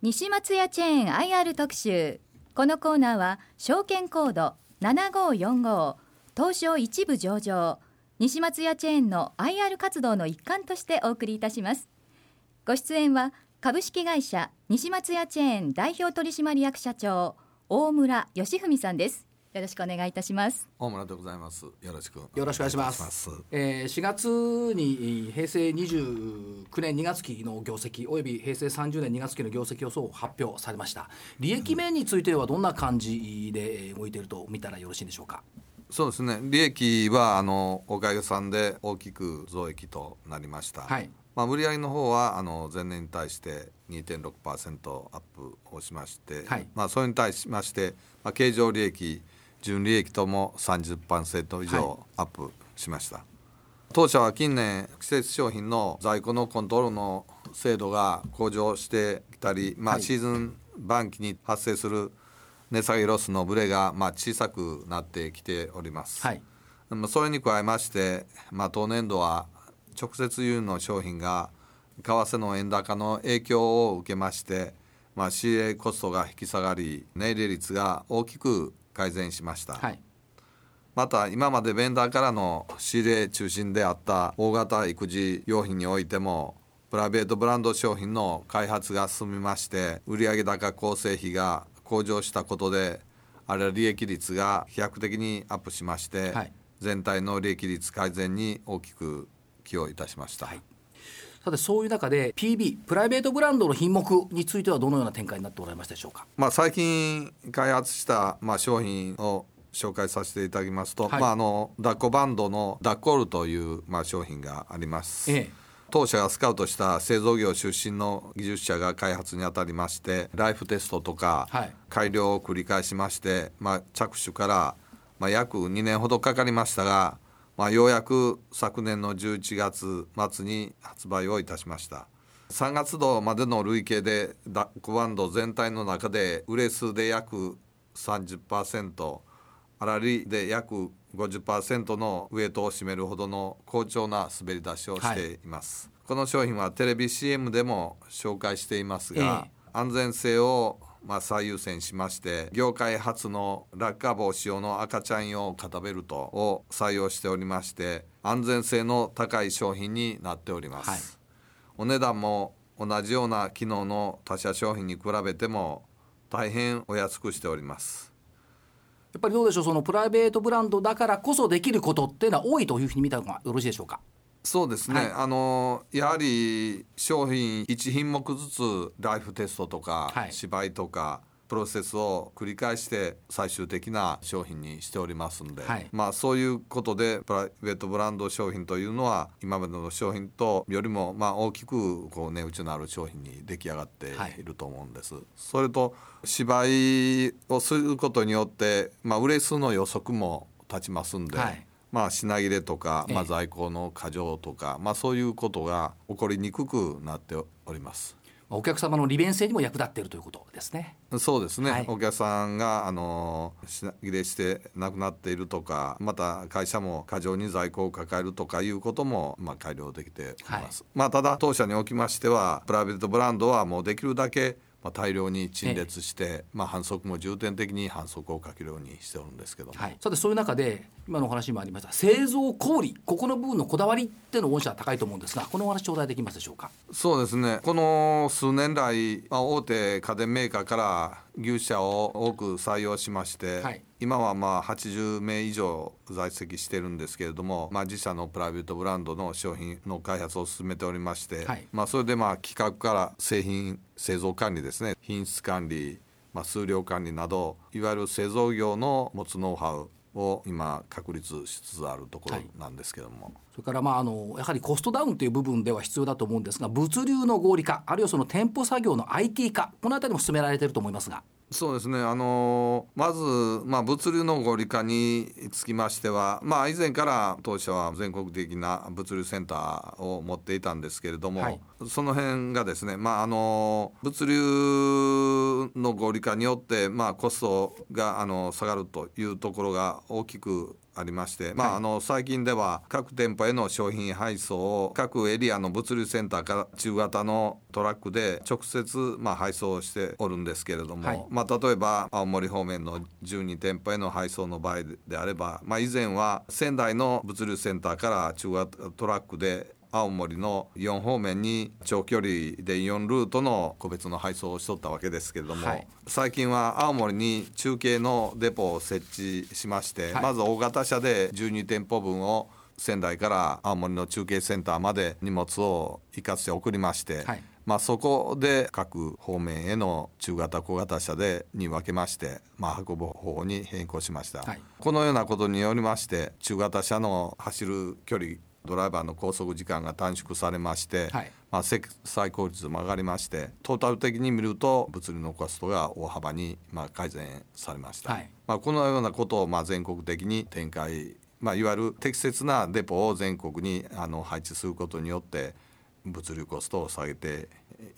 西松屋チェーン IR 特集。このコーナーは証券コード7545東証一部上場西松屋チェーンの IR 活動の一環としてお送りいたします。ご出演は株式会社西松屋チェーン代表取締役社長大村義文さんです。よろしくお願いいたします。大村でございます。よろしくよろしくお願いします。えー、4月に平成29年2月期の業績および平成30年2月期の業績予想を発表されました。利益面についてはどんな感じで動いていると見たらよろしいんでしょうか？そうですね。利益はあのおかげさんで大きく増益となりました、はい。まあ、売上の方はあの前年に対して2.6%アップをしまして、はい。まあ、それに対しまして、まあ、経常利益純利益とも30%以上アップしました、はい、当社は近年季節商品の在庫のコントロールの精度が向上してきたり、まあ、シーズン晩期に発生する値下げロスのブレがまあ小さくなってきております、はい、それに加えまして、まあ、当年度は直接輸入の商品が為替の円高の影響を受けまして、まあ、仕入れコストが引き下がり値入れ率が大きく改善しました、はい、また今までベンダーからの仕入れ中心であった大型育児用品においてもプライベートブランド商品の開発が進みまして売上高構成比が向上したことであれは利益率が飛躍的にアップしまして、はい、全体の利益率改善に大きく寄与いたしました。はいさてそういう中で PB プライベートブランドの品目についてはどのような展開になっておられましたでしょうか、まあ、最近開発した、まあ、商品を紹介させていただきますと、はい、まあ、あのダッコバンドのダッコールという、まあ、商品があります。ええ。当社がスカウトした製造業出身の技術者が開発にあたりましてライフテストとか改良を繰り返しまして、まあ、着手から、まあ、約2年ほどかかりましたがまあ、ようやく昨年の11月末に発売をいたしました。3月度までの累計でダックバンド全体の中で売れ数で約30%粗利で約50%のウエイトを占めるほどの好調な滑り出しをしています、はい、この商品はテレビ CM でも紹介していますが、えー、安全性をまあ、最優先しまして業界初の落下防止用の赤ちゃん用肩ベルトを採用しておりまして安全性の高い商品になっております、はい、お値段も同じような機能の他社商品に比べても大変お安くしております。やっぱりどうでしょうそのプライベートブランドだからこそできることっていうのは多いというふうに見たのがよろしいでしょうか？そうですね、はい、あのやはり商品1品目ずつライフテストとか、はい、芝居とかプロセスを繰り返して最終的な商品にしておりますんで、はい、まあそういうことでプライベートブランド商品というのは今までの商品とよりもまあ大きくこう値打ちのある商品に出来上がってい。ると思うんです。はい、それと芝居をすることによってまあ売れ数の予測も立ちますんで、はいまあ、品切れとか、まあ、在庫の過剰とか、まあ、そういうことが起こりにくくなっております。お客様の利便性にも役立っているということですね。そうですね。はい、お客さんがあの品切れしてなくなっているとか、また会社も過剰に在庫を抱えるとかいうこともまあ改良できています。はい、まあただ当社におきましてはプライベートブランドはもうできるだけまあ、大量に陳列して、まあ、反則も重点的に反則をかけるようにしておるんですけどはい、さてそういう中で今のお話にもありました製造小売ここの部分のこだわりっていうの御社は高いと思うんですがこのお話頂戴できますでしょうか？そうですね。この数年来、まあ、大手家電メーカーから牛舎を多く採用しまして、はい、今はまあ80名以上在籍してるんですけれども、まあ、自社のプライベートブランドの商品の開発を進めておりまして、はい、まあ、それでまあ企画から製品製造管理ですね。品質管理、まあ、数量管理などいわゆる製造業の持つノウハウを今確立しつつあるところなんですけども、はい、それからまああのやはりコストダウンという部分では必要だと思うんですが物流の合理化あるいはその店舗作業の IT 化この辺りも進められていると思いますが。そうですね、あのー、まず、まあ、物流の合理化につきましては、まあ、以前から当社は全国的な物流センターを持っていたんですけれども、はい、その辺がですね、まああのー、物流の合理化によって、まあ、コストがあの下がるというところが大きくありまして、まあ、あの最近では各店舗への商品配送を各エリアの物流センターから中型のトラックで直接まあ配送しておるんですけれども、はい、まあ、例えば青森方面の12店舗への配送の場合であれば、まあ、以前は仙台の物流センターから中型トラックで青森の4方面に長距離で4ルートの個別の配送をしとったわけですけれども、はい、最近は青森に中継のデポを設置しまして、はい、まず大型車で12店舗分を仙台から青森の中継センターまで荷物を一括して送りまして、はい、まあ、そこで各方面への中型小型車でに分けまして、まあ、運ぶ方法に変更しました、はい、このようなことによりまして中型車の走る距離ドライバーの拘束時間が短縮されまして、はい、まあ、最高率も上がりましてトータル的に見ると物流のコストが大幅にまあ改善されました、はい、まあ、このようなことをまあ全国的に展開、まあ、いわゆる適切なデポを全国にあの配置することによって物流コストを下げて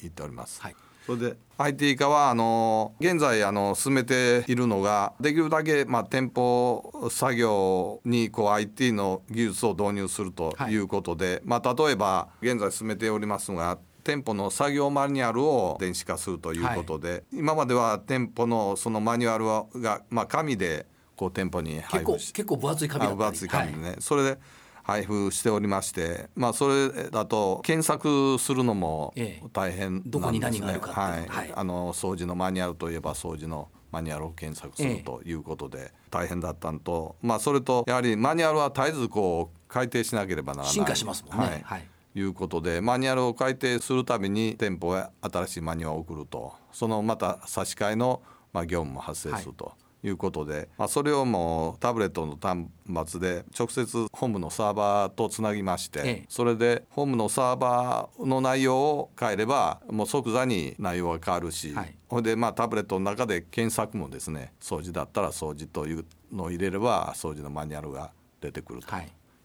いっております。はいそれで IT 化はあの現在あの進めているのができるだけまあ店舗作業にこう IT の技術を導入するということで、はい、まあ例えば現在進めておりますが店舗の作業マニュアルを電子化するということで、はい、今までは店舗のそのマニュアルがまあ紙でこう店舗に配布して結構分厚い紙だ分厚い紙でね、はい、それで配布しておりまして、まあ、それだと検索するのも大変なんですね、ええ、どこに何があるかはい、はい、あの掃除のマニュアルといえば掃除のマニュアルを検索するということで大変だったのと、まあ、それとやはりマニュアルは絶えずこう改定しなければならない。進化しますもんね、はい、はい、いうことでマニュアルを改定するために店舗へ新しいマニュアルを送ると。そのまた差し替えのまあ業務も発生すると。はいいうことで、まあ、それをもうタブレットの端末で直接本部のサーバーとつなぎまして、ええ、それで本部のサーバーの内容を変えればもう即座に内容が変わるし、はい、ほいでまあタブレットの中で検索もですね掃除だったら掃除というのを入れれば掃除のマニュアルが出てくると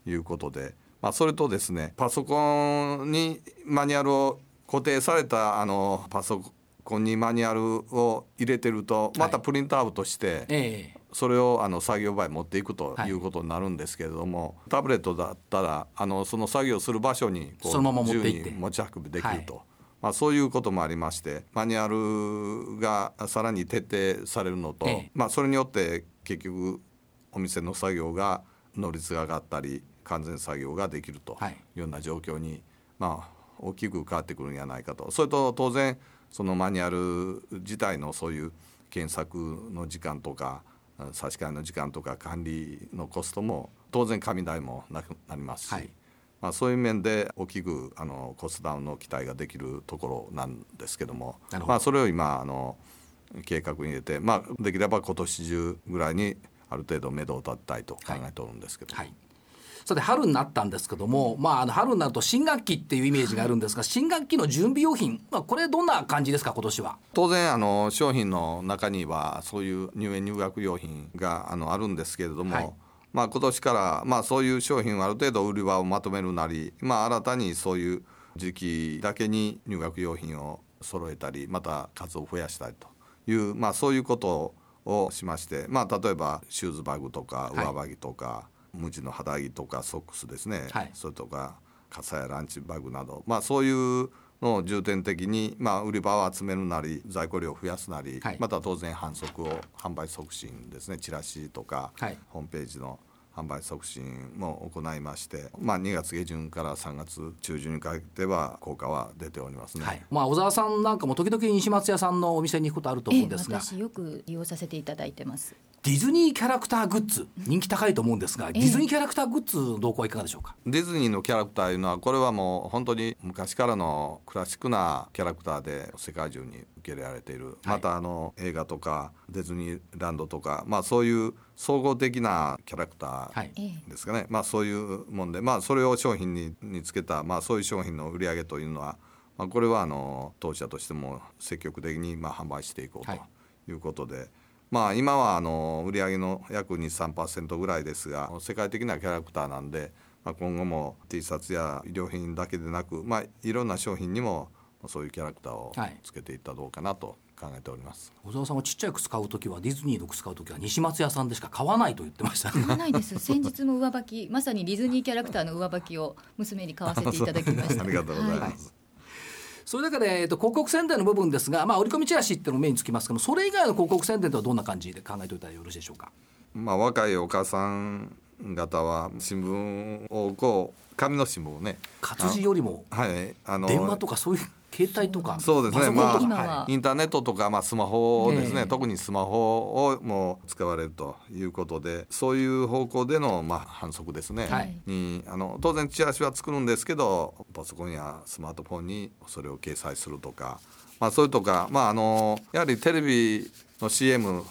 い。うことで、はい、まあ、それとですねパソコンにマニュアルを固定されたあのパソこにマニュアルを入れてるとまたプリントアウトして、それをあの作業場へ持っていくとい。うことになるんですけれども、タブレットだったらあのその作業する場所にこう自由に持ち運びできると。まあ、そういうこともありましてマニュアルがさらに徹底されるのと、まあ、それによって結局お店の作業が能率が上がったり完全作業ができるとい。うような状況に、まあ、大きく変わってくるんじゃないかと。それと当然そのマニュアル自体のそういう検索の時間とか差し替えの時間とか管理のコストも当然紙代もなくなりますし、はい、まあ、そういう面で大きくあのコストダウンの期待ができるところなんですけどもまあ、それを今あの計画に入れて、まあ、できれば今年中ぐらいにある程度目処を立てたいと考えておるんですけど、はい。はいさて春になったんですけども、まあ、あの春になると新学期っていうイメージがあるんですが新学期の準備用品、まあ、これどんな感じですか今年は？当然あの商品の中にはそういう入園入学用品があのあるんですけれども、はい。まあ、今年から、まあ、そういう商品をある程度売り場をまとめるなり、まあ、新たにそういう時期だけに入学用品を揃えたりまた数を増やしたりという、まあ、そういうことをしまして、まあ、例えばシューズバッグとか上履きとか、はい無地の肌着とかソックスですね、はい、それとか傘やランチバッグなど、まあ、そういうのを重点的に、まあ、売り場を集めるなり在庫量を増やすなり、はい、また当然販促を販売促進ですね。チラシとか、はい、ホームページの販売促進も行いまして、まあ、2月下旬から3月中旬にかけては効果は出ておりますね、はい、まあ、小沢さんなんかも時々西松屋さんのお店に行くことあると思うんですが、私よく利用させていただいてますディズニーキャラクターグッズ人気高いと思うんですが、ディズニーキャラクターグッズの動向はいかがでしょうか？ディズニーのキャラクターいうのはこれはもう本当に昔からのクラシックなキャラクターで世界中に受け入れられている、はい、またあの映画とかディズニーランドとか、まあ、そういう総合的なキャラクターですかね、はい、まあ、そういうもんで、まあ、それを商品ににつけた、まあ、そういう商品の売り上げというのは、まあ、これはあの当社としても積極的にまあ販売していこうとい。うことで。はいまあ、今はあの売上の約23%ぐらいですが世界的なキャラクターなんで、まあ、今後も T シャツや衣料品だけでなく、まあ、いろんな商品にもそういうキャラクターをつけていったらどうかなと考えております。小沢さんはちっちゃい靴買う時はディズニーの靴買う時は西松屋さんでしか買わないと言ってました、買わないです。先日も上履きまさにディズニーキャラクターの上履きを娘に買わせていただきました。ありがとうございます、はいそれだけで、えーと、広告宣伝の部分ですが、まあ、折り込みチラシっていうの目につきますけどそれ以外の広告宣伝とはどんな感じで考えておいたらよろしいでしょうか、まあ、若いお母さん方は新聞をこう紙の新聞をね。活字よりも、はい、あの電話とかそういう携帯とか。そうですね。まあインターネットとか、まあ、スマホですね、えー、特にスマホをもう使われるということでそういう方向での、まあ、反則ですね、はい、にあの当然チラシは作るんですけどパソコンやスマートフォンにそれを掲載するとか、まあ、それとか、まあ、あのやはりテレビの CM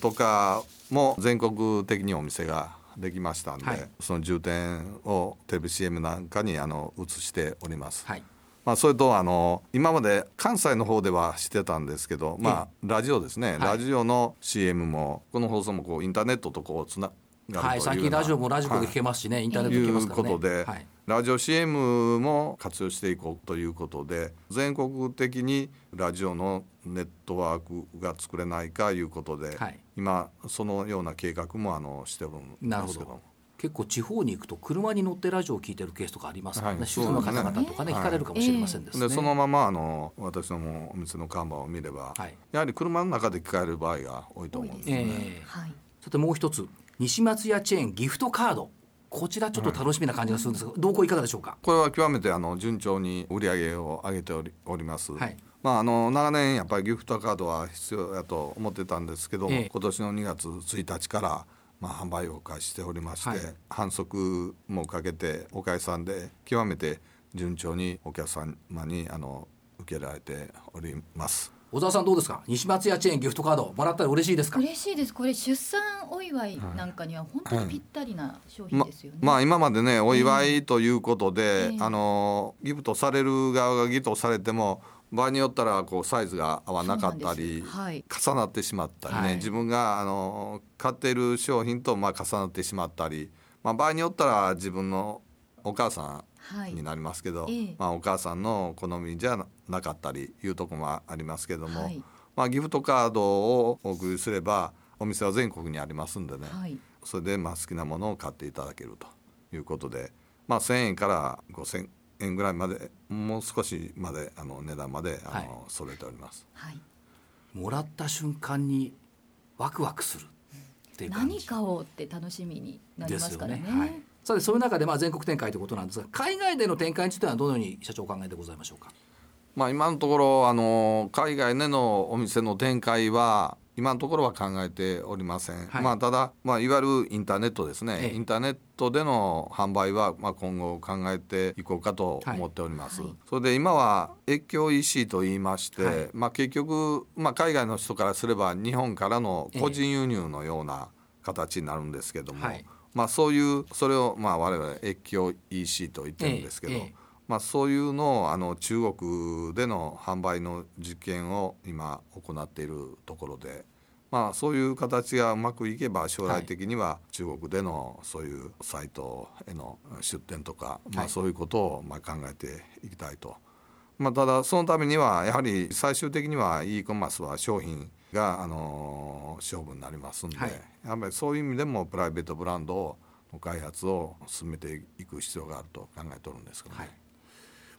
とかも全国的にお店ができましたんで、はい、その重点をテレビ CM なんかにあの映しております。はいまあ、それとあの今まで関西の方ではしてたんですけど、まあ、ラジオですね、ラジオの CM もこの放送もこうインターネットとこうつな。はい、最近ラジオもラジコで聞けますしね、はい、インターネット聞けますからね。いうことで、はい、ラジオ CM も活用していこうということで全国的にラジオのネットワークが作れないかいうことで、はい、今そのような計画もあのしてるんですけども。結構地方に行くと車に乗ってラジオを聞いてるケースとかあります。からね、はい、主婦の方々とかね、はい、聞かれるかもしれませんですね。でそのままあの私のもお店の看板を見れば、はい、やはり車の中で聞かれる場合が多いと思うんですね。えー、はい、さてもう一つ西松屋チェーンギフトカード。こちらちょっと楽しみな感じがするんですが、動向いかがでしょうか？これは極めてあの順調に売り上げを上げておりおります、はい。まあ、あの長年やっぱりギフトカードは必要だと思ってたんですけど、ええ、今年の2月1日からまあ、販売を開始しておりまして、はい、反則もかけてお客さんで極めて順調にお客様にあの受けられております。小沢さんどうですか？西松屋チェーンギフトカードもらったら嬉しいですか？嬉しいです。これ出産お祝いなんかには本当にぴったりな商品ですよね、ままあ今までねお祝いということで、えー、あのギフトされる側がギフトされても場合によったらこうサイズが合わなかったり、はい、重なってしまったりね、はい、自分があの買っている商品とまあ重なってしまったり、まあ、場合によったら自分のお母さんになりますけど、はい、まあ、お母さんの好みじゃなかったりいうとこもありますけども、まあ、ギフトカードをお送りすればお店は全国にありますんでね、それでまあ好きなものを買っていただけるということで、まあ、1,000円から5,000円ぐらいまでもう少しまであの値段まであの、はい、揃えております、はい、もらった瞬間にワクワクする。っていう何かをって楽しみになりますからね。ね。はい、さてそういう中でまあ全国展開ということなんですが海外での展開についてはどのように社長お考えでございましょうか？まあ、今のところあの海外でのお店の展開は今のところは考えておりません、はい。まあ、ただ、まあ、いわゆるインターネットですね、ええ、インターネットでの販売は、まあ、今後考えていこうかと思っております、はい。はい、それで今は越境 EC といいまして、はい、まあ、結局、まあ、海外の人からすれば日本からの個人輸入のような形になるんですけども、まあ、そういうそれをまあ我々越境 EC と言ってるんですけど、まあ、そういうのをあの中国での販売の実験を今行っているところで、まあ、そういう形がうまくいけば将来的には中国でのそういうサイトへの出店とか、まあ、そういうことをまあ考えていきたいと。まあ、ただそのためにはやはり最終的には e コマースは商品があの勝負になりますんで、はい、やっぱりそういう意味でもプライベートブランドの開発を進めていく必要があると考えておるんですけどね。はい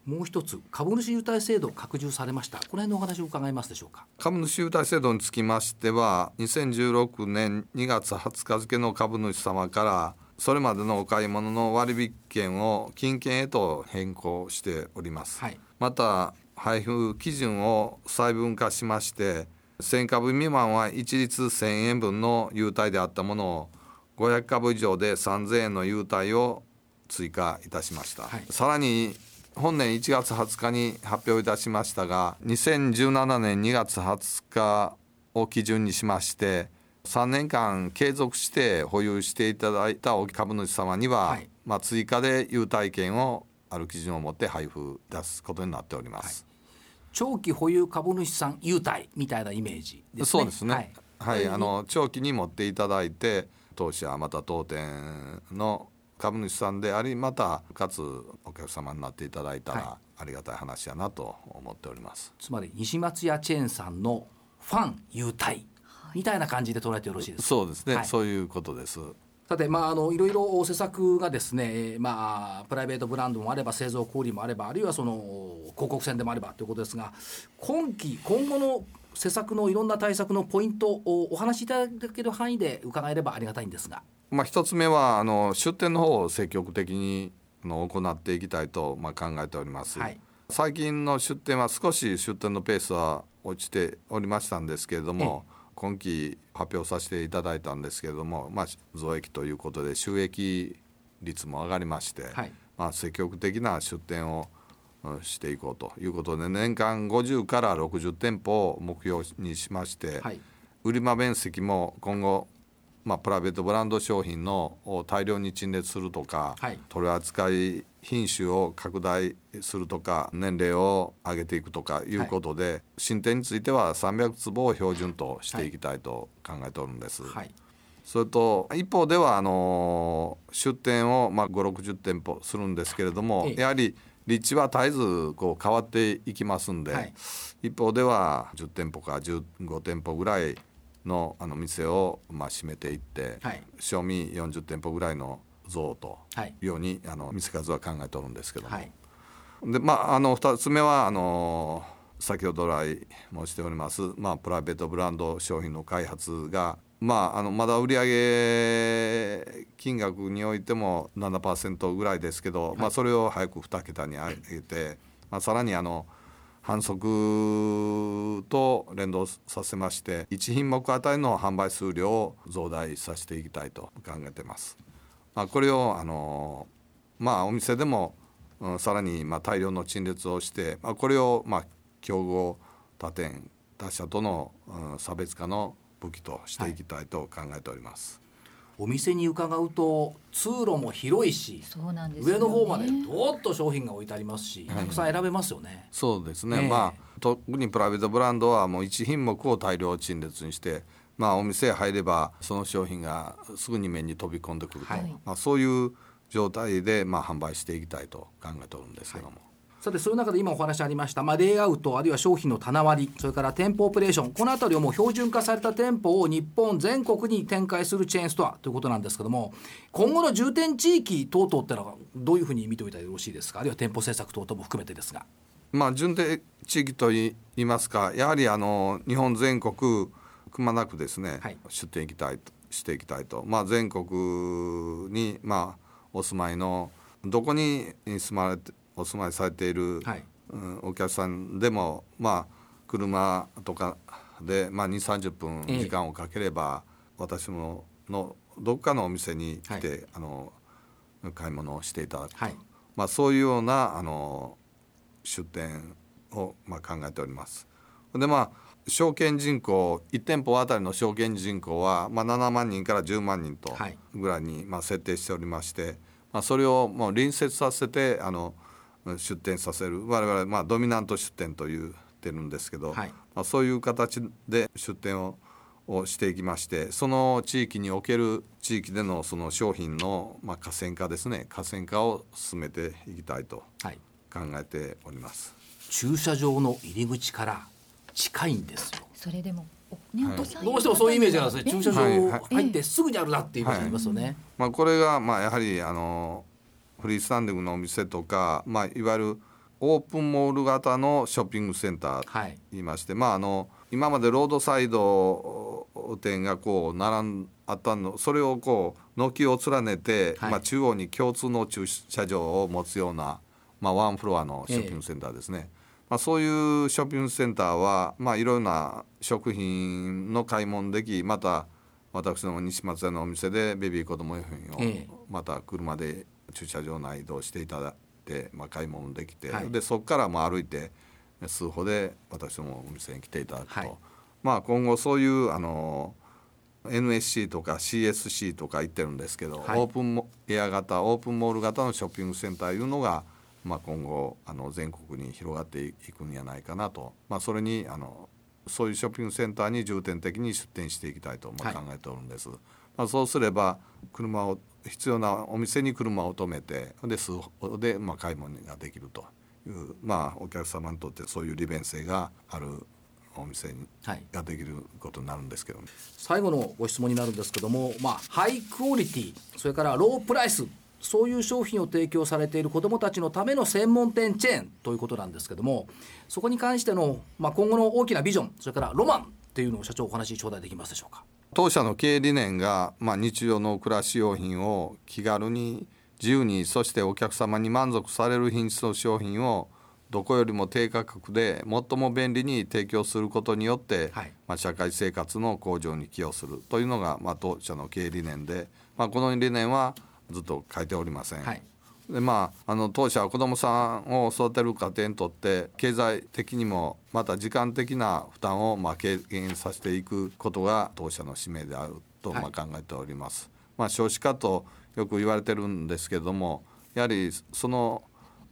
もう一つ株主優待制度拡充されました。この辺のお話を伺いますでしょうか。株主優待制度につきましては2016年2月20日付の株主様からそれまでのお買い物の割引券を金券へと変更しております、はい、また配布基準を細分化しまして1000株未満は一律1000円分の優待であったものを500株以上で3000円の優待を追加いたしました、はい、さらに本年1月20日に発表いたしましたが2017年2月20日を基準にしまして3年間継続して保有していただいた株主様には、はい、まあ、追加で優待券をある基準を持って配布出すことになっております、はい、長期保有株主さん優待みたいなイメージですね。そうですね。はい、はい、あの長期に持っていただいて当社また当店の株主さんでありまたかつお客様になっていただいたら、はい、ありがたい話やなと思っております。つまり西松屋チェーンさんのファン優待みたいな感じで捉えてよろしいですか？そうですね、はい、そういうことです。さて、まあ、あのいろいろ施策がですね、まあ、プライベートブランドもあれば製造小売もあればあるいはその広告宣でもあればということですが今期今後の施策のいろんな対策のポイントをお話しいただける範囲で伺えればありがたいんですが、まあ、一つ目はあの出店の方を積極的にの行っていきたいと、まあ、考えております、はい、最近の出店は少し出店のペースは落ちておりましたんですけれども、今期発表させていただいたんですけれども、まあ、増益ということで収益率も上がりまして、はい、まあ、積極的な出店をしていこうということで年間50から60店舗を目標にしまして、はい、売間面積も今後まあ、プライベートブランド商品の大量に陳列するとか、はい、取り扱い品種を拡大するとか年齢を上げていくとかい。うことで、はい、新店については300坪を標準としていきたいと考えておるんです。はい、それと一方ではあの出店をまあ560店舗するんですけれども、やはり立地は絶えずこう変わっていきますんで、一方では10店舗か15店舗ぐらいのあの店をまあ閉めていって、はい、賞味40店舗ぐらいの像とい。うように、あの店数は考えておるんですけども、はい、でまああの2つ目はあの先ほど来申しております、まあ、プライベートブランド商品の開発がまあ、あのまだ売上金額においても7%ぐらいですけど、はい、まあ、それを早く2桁に上げて、まあ、さらにあの反則と連動させまして1品目あたりの販売数量を増大させていきたいと考えてます。まあ、これをあのまあお店でも、うん、さらにまあ大量の陳列をして、まあ、これをまあ競合他店他社との、うん、差別化の武器としていきたいと考えております。はいお店に伺うと通路も広いし、ね、上の方までどっと商品が置いてありますし、たくさん選べますよね。そうですね、えー、まあ特にプライベートブランドはもう1品目を大量陳列にしてまあお店へ入ればその商品がすぐに目に飛び込んでくると、はい、まあ、そういう状態でまあ販売していきたいと考えておるんですけども。はいさてそういう中で今お話ありました、まあ、レイアウトあるいは商品の棚割りそれから店舗オペレーションこの辺りをもう標準化された店舗を日本全国に展開するチェーンストアということなんですけども今後の重点地域等々ってのはどういうふうに見ておいたらよろしいですか？あるいは店舗政策等々も含めてですが。まあ、重点地域といいますかやはりあの日本全国くまなくですね、はい、出店いきたいとしていきたいと、まあ、全国に、まあ、お住まいのどこに住まれてお住まいされている、はい、うん、お客さんでもまあ車とかで、まあ、2 3 0分時間をかければ、え私ものどっかのお店に来て、はい、あの買い物をしていただくと、はい、まあ、そういうようなあの出店を、まあ、考えております。でまあ証券人口1店舗あたりの証券人口は、まあ、7万人から10万人とぐらいに、まあ、設定しておりまして、まあ、それをもう隣接させてあの出店させる。我々まあドミナント出店と言ってるんですけど、はい、まあ、そういう形で出店ををしていきましてその地域における地域でのその商品の、まあ、河川化ですね。河川化を進めていきたいと考えております、はい、駐車場の入り口から近いんですよ。それでもね、はい、どうしてもそういうイメージなんですね。駐車場入ってすぐにあるなっていう場所ありますよね、はい、まあ、これがまあやはりあのフリースタンディングのお店とか、まあ、いわゆるオープンモール型のショッピングセンター言い。まして、はい、まああの今までロードサイド店がこう並んあったのそれをこう軒を連ねて、はい、まあ、中央に共通の駐車場を持つような、まあ、ワンフロアのショッピングセンターですね。ええ。まあ、そういうショッピングセンターは、まあ、いろんな食品の買い物できまた私の西松屋のお店でベビー子供用品をまた車で駐車場内移動していただいて、まあ、買い物できて、はい、でそこからも歩いて数歩で私のお店に来ていただくと、はい、まあ今後そういうあの NSC とか CSC とか言ってるんですけど、はい、オープンエア型オープンモール型のショッピングセンターいうのが、まあ、今後あの全国に広がっていくんじゃないかなと、まあ、それにあのそういうショッピングセンターに重点的に出店していきたいとまあ考えておるんです。まあ、そうすれば車を必要なお店に車を止めてで数歩でまあ買い物ができるという、まあお客様にとってそういう利便性があるお店に、ができることになるんですけど、ね、最後のご質問になるんですけども、まあ、ハイクオリティそれからロープライスそういう商品を提供されている子どもたちのための専門店チェーンということなんですけどもそこに関しての、まあ、今後の大きなビジョンそれからロマンっていうのを社長お話し頂戴できますでしょうか。当社の経営理念が、まあ、日常の暮らし用品を気軽に自由にそしてお客様に満足される品質の商品をどこよりも低価格で最も便利に提供することによって、はい、まあ、社会生活の向上に寄与するというのが、まあ、当社の経営理念で、まあ、この理念はずっと変えておりません。はいでまあ、あの当社は子どもさんを育てる家庭にとって経済的にもまた時間的な負担をまあ軽減させていくことが当社の使命であるとまあ考えております。はい、まあ、少子化とよく言われてるんですけれどもやはりその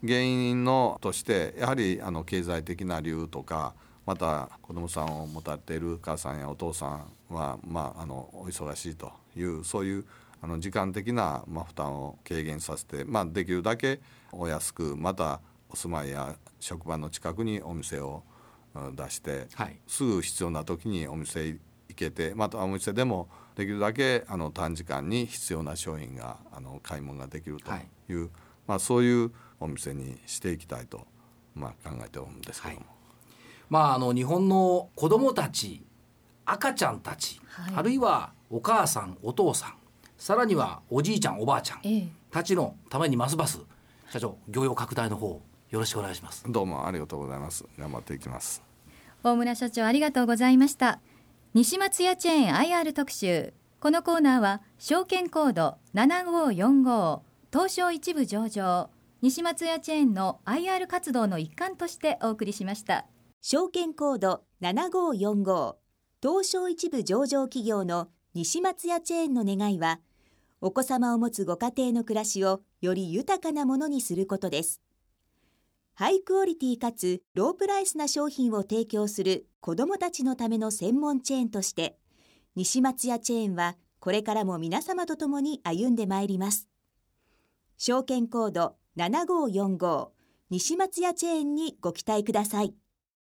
原因のとしてやはりあの経済的な理由とかまた子どもさんを持たれている母さんやお父さんは、まあ、あのお忙しいというそういうあの時間的な、まあ、負担を軽減させて、まあ、できるだけお安くまたお住まいや職場の近くにお店を出して、はい、すぐ必要な時にお店行けてまたお店でもできるだけあの短時間に必要な商品があの買い物ができるとい。う、はい、まあ、そういうお店にしていきたいと、まあ、考えておるんですけども。はい、まあ、あの日本の子どもたち赤ちゃんたち、はい、あるいはお母さんお父さんさらにはおじいちゃんおばあちゃん。たちのためにますます社長業用拡大の方よろしくお願いします。どうもありがとうございます。頑張っていきます。大村社長ありがとうございました。西松屋チェーン IR 特集。このコーナーは証券コード7545東証一部上場。西松屋チェーンの IR 活動の一環としてお送りしました。証券コード7545東証一部上場企業の西松屋チェーンの願いはお子様を持つご家庭の暮らしをより豊かなものにすることですハイクオリティかつロープライスな商品を提供する子どもたちのための専門チェーンとして西松屋チェーンはこれからも皆様と共に歩んでまいります証券コード7545西松屋チェーンにご期待ください。